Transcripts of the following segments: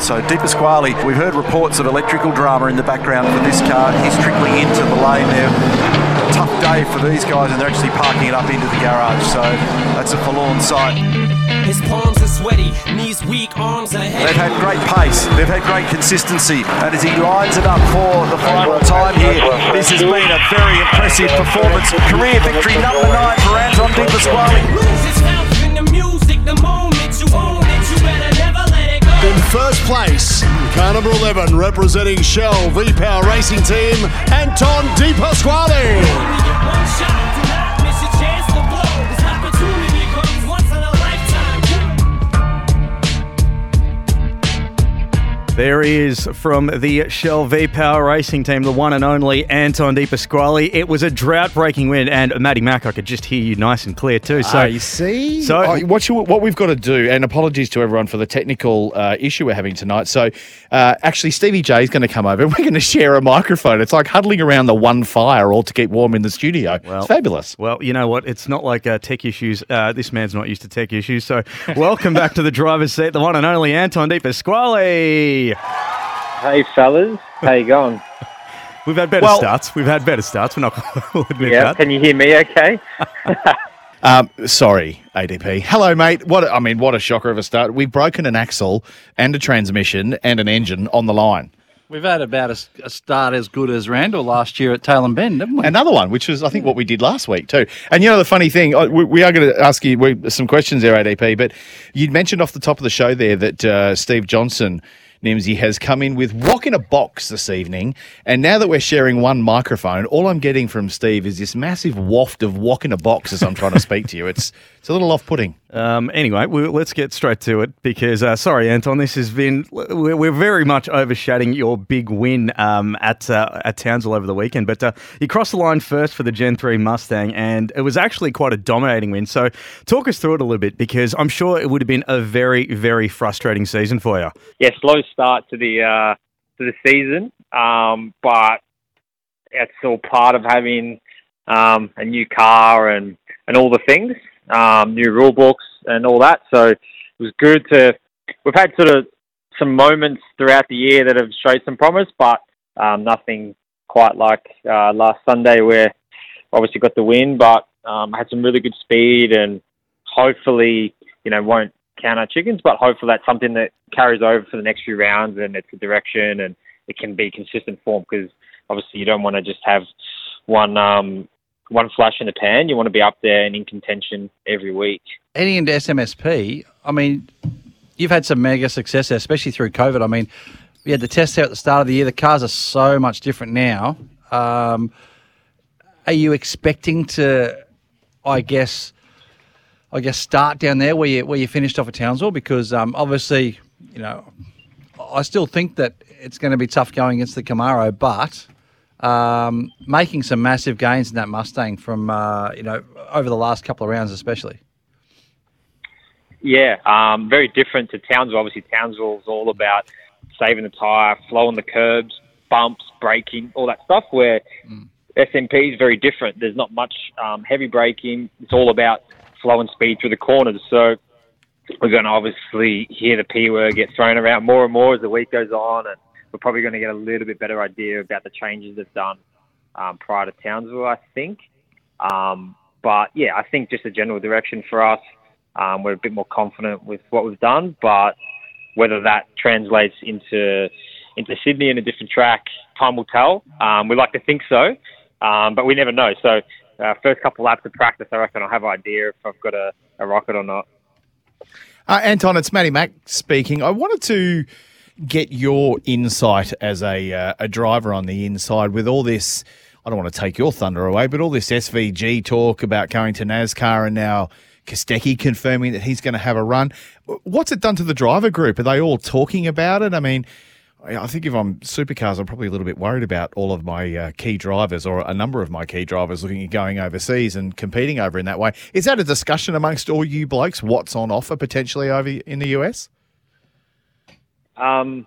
Also, De Pasquale, we've heard reports of electrical drama in the background for this car. He's trickling into the lane there. Tough day for these guys, and they're actually parking it up into the garage, so that's a forlorn sight. His palms are sweaty, knees weak, arms are heavy. They've had great pace, they've had great consistency, and as he lines it up for the final time here, this has been a very impressive performance. Career victory number nine for Anton De Pasquale. First place, car number 11, representing Shell V Power Racing Team, Anton De Pasquale. There he is from the Shell V Power Racing Team, the one and only Anton De Pasquale. It was a drought breaking win, and Matty Mack, I could just hear you nice and clear too. So Ah, you see, so- Oh, what, you, what we've got to do, and apologies to everyone for the technical uh, issue we're having tonight. So, uh, actually, Stevie J is going to come over. and We're going to share a microphone. It's like huddling around the one fire, all to keep warm in the studio. it's fabulous. Well, you know what? It's not like uh, tech issues. Uh, this man's not used to tech issues. So, welcome back to the driver's seat, the one and only Anton De Pasquale. Hey fellas, how you going? We've had better Well- starts. We've had better starts. We're not we'll admit Yeah, that. can you hear me? Okay. Um, sorry, ADP. Hello, mate. What a- I mean, what a shocker of a start. We've broken an axle and a transmission and an engine on the line. We've had about a start as good as Randall last year at Tailem Bend, haven't we? Another one, which was I think what we did last week too. And you know the funny thing, uh, we, we are going to ask you some questions there, ADP. But you mentioned off the top of the show there that uh, Steve Johnson. Nimsy has come in with Wok in a Box this evening. And now that we're sharing one microphone, all I'm getting from Steve is this massive waft of Wok in a Box as I'm trying to speak to you. It's it's a little off putting. Um, anyway, we, let's get straight to it because, uh, sorry, Anton, this has been, we're, we're very much overshadowing your big win um, at uh, at Townsville over the weekend. But uh, you crossed the line first for the Gen 3 Mustang, and it was actually quite a dominating win. So, talk us through it a little bit because I'm sure it would have been a very, very frustrating season for you. yeah, slow start to the uh, to the season, um, but it's all part of having um, a new car and and all the things, um, new rule books and all that. So it was good to. We've had sort of some moments throughout the year that have showed some promise, but um, nothing quite like uh, last Sunday where obviously got the win, but um, had some really good speed and hopefully, you know, won't count our chickens, but hopefully that's something that carries over for the next few rounds and it's a direction and it can be consistent form because obviously you don't want to just have one um, one flash in the pan. You want to be up there and in contention every week. Heading into SMSP, I mean, you've had some mega success there, especially through COVID. I mean, we had the tests out at the start of the year. The cars are so much different now. Um, are you expecting to, I guess, I guess, start down there where you where you finished off at Townsville? Because um, obviously, you know, I still think that it's going to be tough going against the Camaro, but um, making some massive gains in that Mustang from uh, you know over the last couple of rounds, especially. Yeah, um, very different to Townsville. Obviously, Townsville's all about saving the tire, flowing the curbs, bumps, braking, all that stuff. Where SMP is very different. There's not much um, heavy braking. It's all about flow and speed through the corners. So we're going to obviously hear the P word get thrown around more and more as the week goes on, and we're probably going to get a little bit better idea about the changes they've done um, prior to Townsville, I think. Um, but yeah, I think just a general direction for us. Um, we're a bit more confident with what we've done, but whether that translates into into Sydney and a different track, time will tell. Um, we like to think so, um, but we never know. So, uh, first couple laps of practice, I reckon I'll have an idea if I've got a, a rocket or not. Uh, Anton, it's Matty Mack speaking. I wanted to get your insight as a uh, a driver on the inside with all this. I don't want to take your thunder away, but all this SVG talk about going to NASCAR and now Kostecki confirming that he's going to have a run. What's it done to the driver group? Are they all talking about it? I mean, I think if I'm supercars, I'm probably a little bit worried about all of my uh, key drivers or a number of my key drivers looking at going overseas and competing over in that way. Is that a discussion amongst all you blokes? What's on offer potentially over in the US? Um,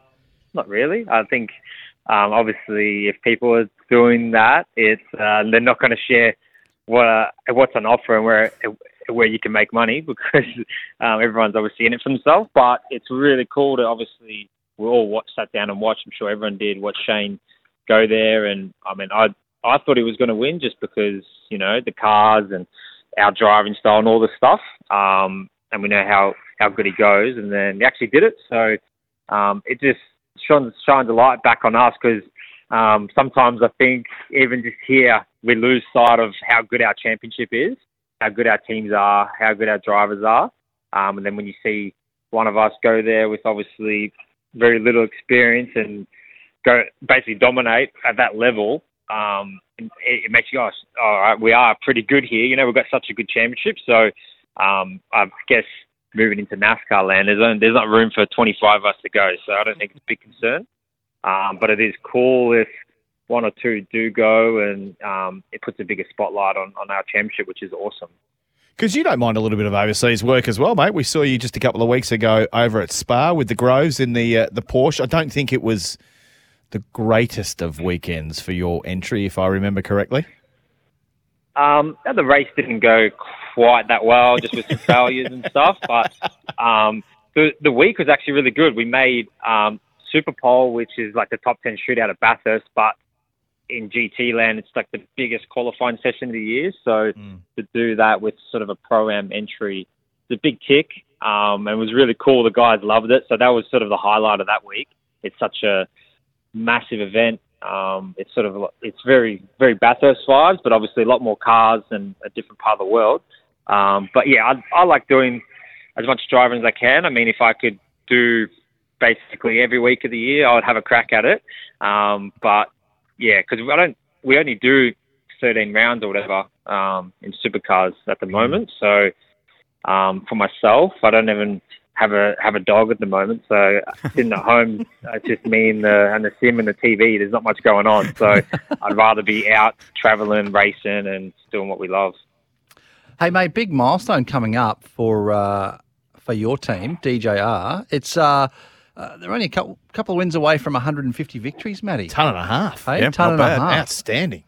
not really. I think um, obviously if people are doing that, it's uh, they're not going to share what uh, what's on offer and where where you can make money because um, everyone's obviously in it for themselves. But it's really cool to obviously we all watch, sat down and watched. I'm sure everyone did watch Shane go there, and I mean I I thought he was going to win just because you know the cars and our driving style and all this stuff. Um, and we know how how good he goes, and then he actually did it. So um, it just shines shines a light back on us because um, sometimes I think even just here we lose sight of how good our championship is, how good our teams are, how good our drivers are, um, and then when you see one of us go there with obviously very little experience and go basically dominate at that level, um, it, it makes you go, all right, we are pretty good here. You know, we've got such a good championship, so um, I guess moving into NASCAR land, there's, only, there's not room for 25 of us to go, so I don't think it's a big concern. Um, but it is cool if one or two do go, and um, it puts a bigger spotlight on, on our championship, which is awesome. Because you don't mind a little bit of overseas work as well, mate. We saw you just a couple of weeks ago over at Spa with the Groves in the uh, the Porsche. I don't think it was the greatest of weekends for your entry, if I remember correctly. Um, the race didn't go quite that well, just with some failures and stuff. But um, the the week was actually really good. We made um, Super Pole, which is like the top ten shootout at Bathurst, but in GT land, it's like the biggest qualifying session of the year. So to do that with sort of a pro am entry, it's a big kick, Um, and it was really cool. The guys loved it. So that was sort of the highlight of that week. It's such a massive event. Um, it's sort of it's very very Bathurst vibes, but obviously a lot more cars and a different part of the world. Um, but yeah, I, I like doing as much driving as I can. I mean, if I could do basically every week of the year, I would have a crack at it. Um, but yeah, because I don't, we only do 13 rounds or whatever um, in supercars at the moment. So um, for myself, I don't even have a have a dog at the moment. So sitting at home, it's just me and the and the sim and the TV. There's not much going on. So I'd rather be out traveling, racing, and doing what we love. Hey, mate, big milestone coming up for uh, for your team, DJR. It's uh, uh, they're only a couple couple of wins away from 150 victories, Matty. Ton and a half. Hey, Yeah, ton not and a half. Outstanding.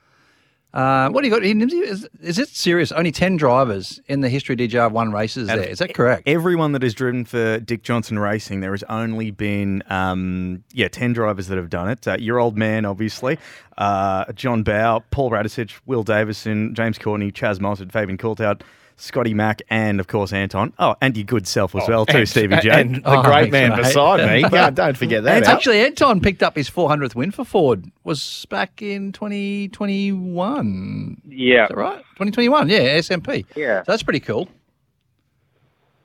Uh, what do you got? Is, is it serious? Only 10 drivers in the history of DJR have won races there. Is that correct? Everyone that has driven for Dick Johnson Racing, there has only been, um, yeah, 10 drivers that have done it. Uh, your old man, obviously, uh, John Bowe, Paul Radisich, Will Davison, James Courtney, Chaz Mostert, Fabian Coulthard, Scotty Mack, and, of course, Anton. Oh, and your good self as well, too, and, Stevie J. And the Oh, great man mate. beside me. God, don't forget that. And actually, Anton picked up his 400th win for Ford. Was back in 2021. Yeah, Is that right? 2021, yeah, SMP. Yeah. So that's pretty cool.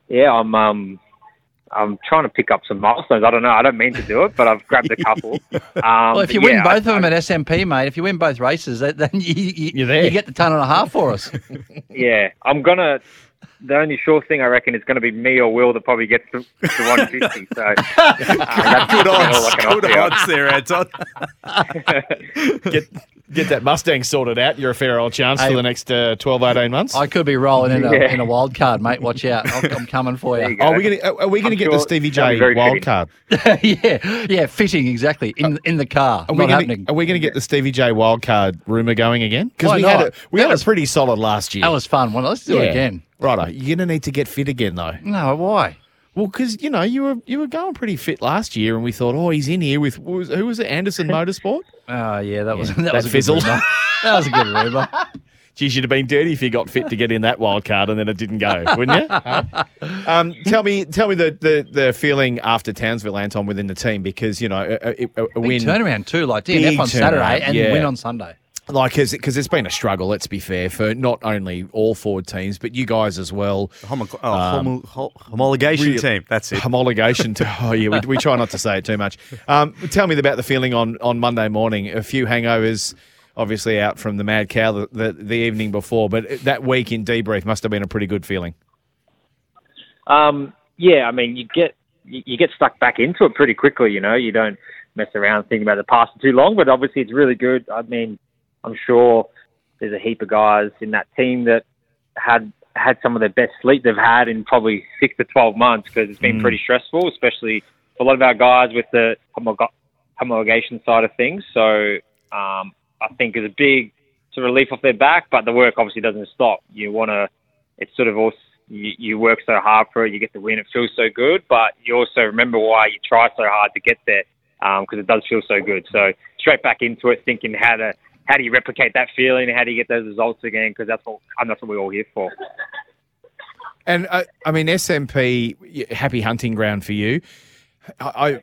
yeah. I'm um, I'm trying to pick up some milestones. I don't know. I don't mean to do it, but I've grabbed a couple. Um, Well, if you win yeah, both I- of them at SMP, mate, if you win both races, then you, you, You're there. you get the ton and a half for us. Yeah, I'm gonna. The only sure thing I reckon is going to be me or Will that probably gets to, to 150. So uh, that's Good all I odds. can Good odds there, Anton. get, get that Mustang sorted out. You're a fair old chance for the next uh, 12, 18 months. I could be rolling in a, Yeah. in a wild card, mate. Watch out. I'm, I'm coming for you. you. Oh, are we going to are we going to I'm get the Stevie J wild fitting. card? yeah, yeah, fitting exactly in in the car. Are we Not gonna, happening. Are we going to get the Stevie J wild card rumor going again? Because Why we had not? a, we That had was- a pretty solid last year. That was fun. Well, let's do it again. Righto, you're going to need to get fit again though. No, why? Well, because you know you were you were going pretty fit last year, and we thought, oh, he's in here with who was, who was it? Anderson Motorsport. Oh, yeah, that was that, that was a good fizzled. rumour. That was a good rumor. Geez, you'd have been dirty if you got fit to get in that wild card and then it didn't go, wouldn't you? Huh? um, tell me, tell me the, the, the feeling after Townsville, Anton, within the team because you know a, a, a win turnaround too, like DNF on Saturday and yeah. win on Sunday. Like because it's been a struggle. Let's be fair for not only all Ford teams but you guys as well. Homo- oh, homo- homologation real- team. That's it. Homologation to oh yeah, we, we try not to say it too much. Um, tell me about the feeling on on Monday morning. A few hangovers, obviously out from the mad cow the, the, the evening before, but that week in debrief must have been a pretty good feeling. Um, yeah, I mean, you get you, you get stuck back into it pretty quickly. You know, you don't mess around thinking about the past for too long. But obviously, it's really good. I mean, I'm sure there's a heap of guys in that team that had had some of their best sleep they've had in probably six to twelve months because it's been pretty stressful, especially for a lot of our guys with the homologation side of things. So um, I think it's a big sort of relief off their back, but the work obviously doesn't stop. You want to, it's sort of also, you, you work so hard for it, you get the win, it feels so good, but you also remember why you try so hard to get there because it does feel so good. So straight back into it, thinking how to, how do you replicate that feeling? How do you get those results again? Because that's what, and that's what we're all here for. And uh, I mean, SMP, happy hunting ground for you. I,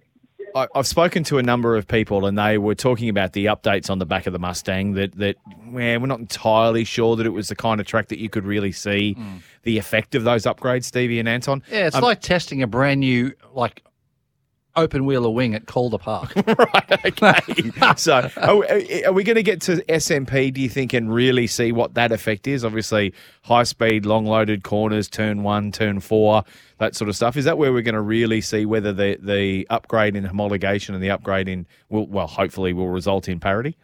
I, I've spoken to a number of people, and they were talking about the updates on the back of the Mustang. That that well, we're not entirely sure that it was the kind of track that you could really see the effect of those upgrades, Stevie and Anton. Yeah, it's Um, like testing a brand new like open wheeler wing at Calder Park. right. Okay. so, are, we- are we going to get to SMP? Do you think and really see what that effect is? Obviously, high speed, long loaded corners, turn one, turn four, that sort of stuff. Is that where we're going to really see whether the the upgrade in homologation and the upgrade in will well, hopefully, will result in parity?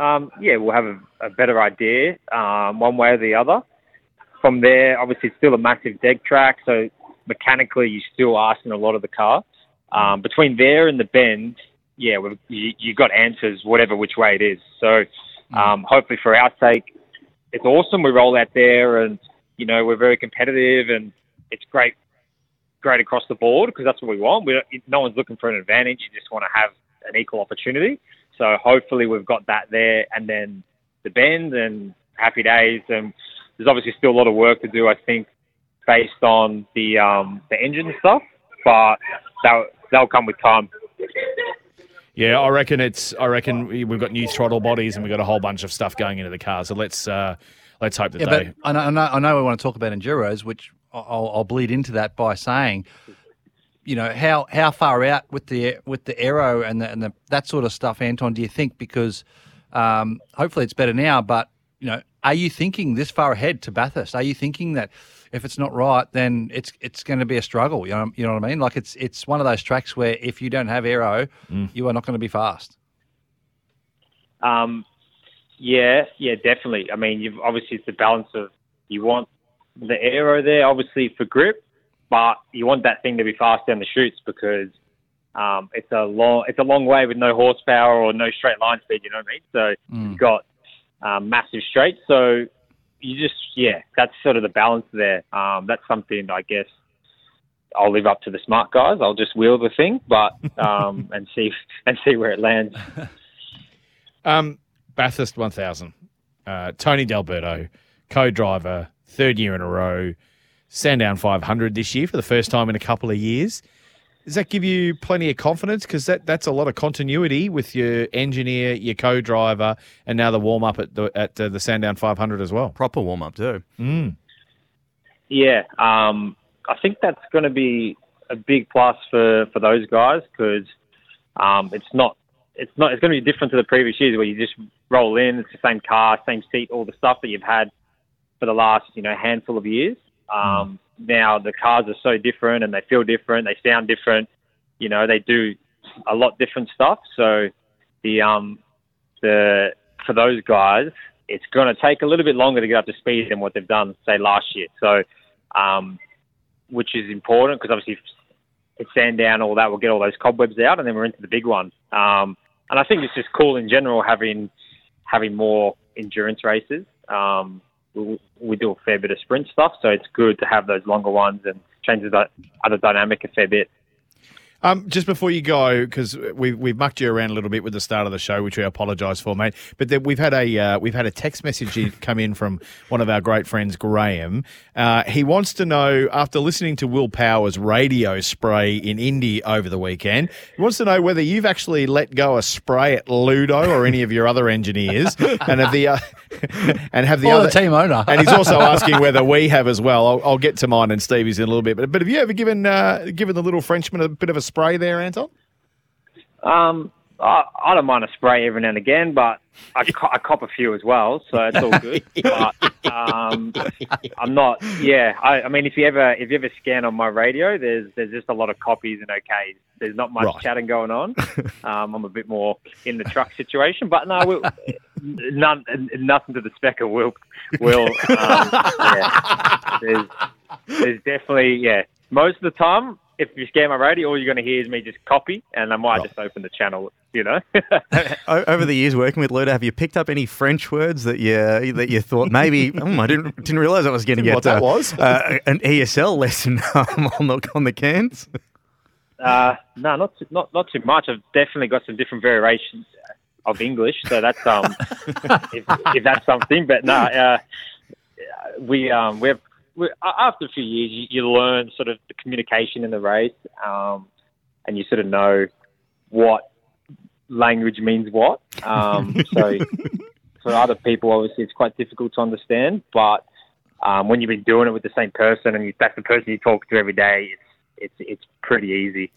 um, yeah, we'll have a, a better idea um, one way or the other. From there, obviously, it's still a massive deck track, so mechanically, you're still asking a lot of the car. Um, between there and the bend, yeah, we've, you, you got answers, whatever which way it is. So um, hopefully, for our sake, it's awesome. We roll out there, and you know, we're very competitive, and it's great, great across the board because that's what we want. We don't, no one's looking for an advantage. You just want to have an equal opportunity. So hopefully we've got that there, and then the bend and happy days. And there's obviously still a lot of work to do, I think, based on the um, the engine stuff, but that that'll come with time. Yeah, I reckon it's. I reckon we- we've got new throttle bodies and we've got a whole bunch of stuff going into the car. So let's uh, let's hope that Yeah, they. but I know, I know, I know we want to talk about enduros, which I'll, I'll bleed into that by saying, you know, how how far out with the with the aero and the, and the that sort of stuff, Anton? Do you think because um, hopefully it's better now, but you know, are you thinking this far ahead to Bathurst? Are you thinking that if it's not right, then it's it's going to be a struggle? You know, you know what I mean? Like it's it's one of those tracks where if you don't have aero, you are not going to be fast. Um, yeah, yeah, definitely. I mean, you've obviously it's the balance of you want the aero there, obviously for grip, but you want that thing to be fast down the chutes because um, it's a long it's a long way with no horsepower or no straight line speed. You know what I mean? So you've got um, massive straight. So you just yeah, that's sort of the balance there. Um, that's something I guess I'll leave up to the smart guys. I'll just wheel the thing, but um, and see and see where it lands. Um, Bathurst 1000. Uh, Tony D'Alberto, co-driver, third year in a row. Sandown 500 this year for the first time in a couple of years. Does that give you plenty of confidence? Because that, that's a lot of continuity with your engineer, your co-driver, and now the warm-up at the at uh, the Sandown 500 as well. Proper warm up too. Yeah, um, I think that's going to be a big plus for, for those guys because um, it's not it's not it's going to be different to the previous years where you just roll in, it's the same car, same seat, all the stuff that you've had for the last you know handful of years. Um, Now the cars are so different and they feel different, they sound different, you know, they do a lot different stuff. So the um the for those guys, it's going to take a little bit longer to get up to speed than what they've done say last year. So um, which is important because obviously Sandown, all that, we'll get all those cobwebs out, and then we're into the big one. Um, and I think it's just cool in general having having more endurance races. Um, we, do a fair bit of sprint stuff, so it's good to have those longer ones and changes the other dynamic a fair bit. Um, just before you go, because we've we've mucked you around a little bit with the start of the show, which we apologise for, mate. But then we've had a uh, we've had a text message come in from one of our great friends, Graham. Uh, he wants to know after listening to Will Power's radio spray in Indy over the weekend, he wants to know whether you've actually let go a spray at Ludo or any of your other engineers, and have the uh, and have the Or the other team owner. and he's also asking whether we have as well. I'll, I'll get to mine and Stevie's in a little bit. But, but have you ever given uh, given the little Frenchman a bit of a spray there, Anton? Um, I, I don't mind a spray every now and again, but I, co- I cop a few as well, so it's all good. but um, I'm not. Yeah, I, I mean, if you ever if you ever scan on my radio, there's there's just a lot of copies and okays. There's not much Right. chatting going on. Um, I'm a bit more in the truck situation, but no, we'll, none nothing to the spec of Will. Will um, yeah, there's there's definitely yeah. Most of the time, if you scan my radio, all you're going to hear is me just copy, and I might just open the channel. You know. Over the years working with Ludo, have you picked up any French words that you that you thought maybe oh, I didn't didn't realize I was going to get What that uh, was? uh, an ESL lesson um, on the on the cans? Uh, no, not too, not not too much. I've definitely got some different variations of English, so that's um, if, if that's something. But no, uh, we um, we have we, a- after a few years, you, you learn sort of the communication in the race, um, and you sort of know what language means what. Um, so for other people, obviously, it's quite difficult to understand, but um, when you've been doing it with the same person and you, that's the person you talk to every day, it's it's it's pretty easy.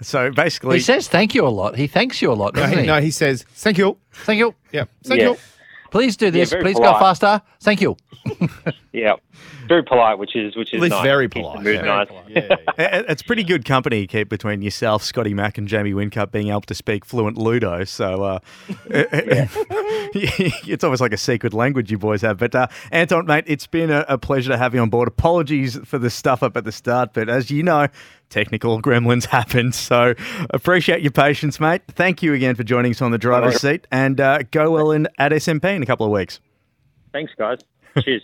So basically, He says thank you a lot. He thanks you a lot, No, doesn't he, he? no, he says, thank you. Thank you. Yeah, thank Yeah. you. Please do this. very Please go faster. Thank you. Yeah, very polite, which is which is It's nice. very polite. Very nice. Yeah, yeah. It's pretty good company you keep between yourself, Scotty Mack, and Jamie Whincup being able to speak fluent Ludo. So uh, it's almost like a secret language you boys have. But uh, Anton, mate, it's been a, a pleasure to have you on board. Apologies for the stuff up at the start, but as you know, technical gremlins happen. So appreciate your patience, mate. Thank you again for joining us on the driver's seat, and uh, go well in at SMP in a couple of weeks. Thanks, guys. Cheers.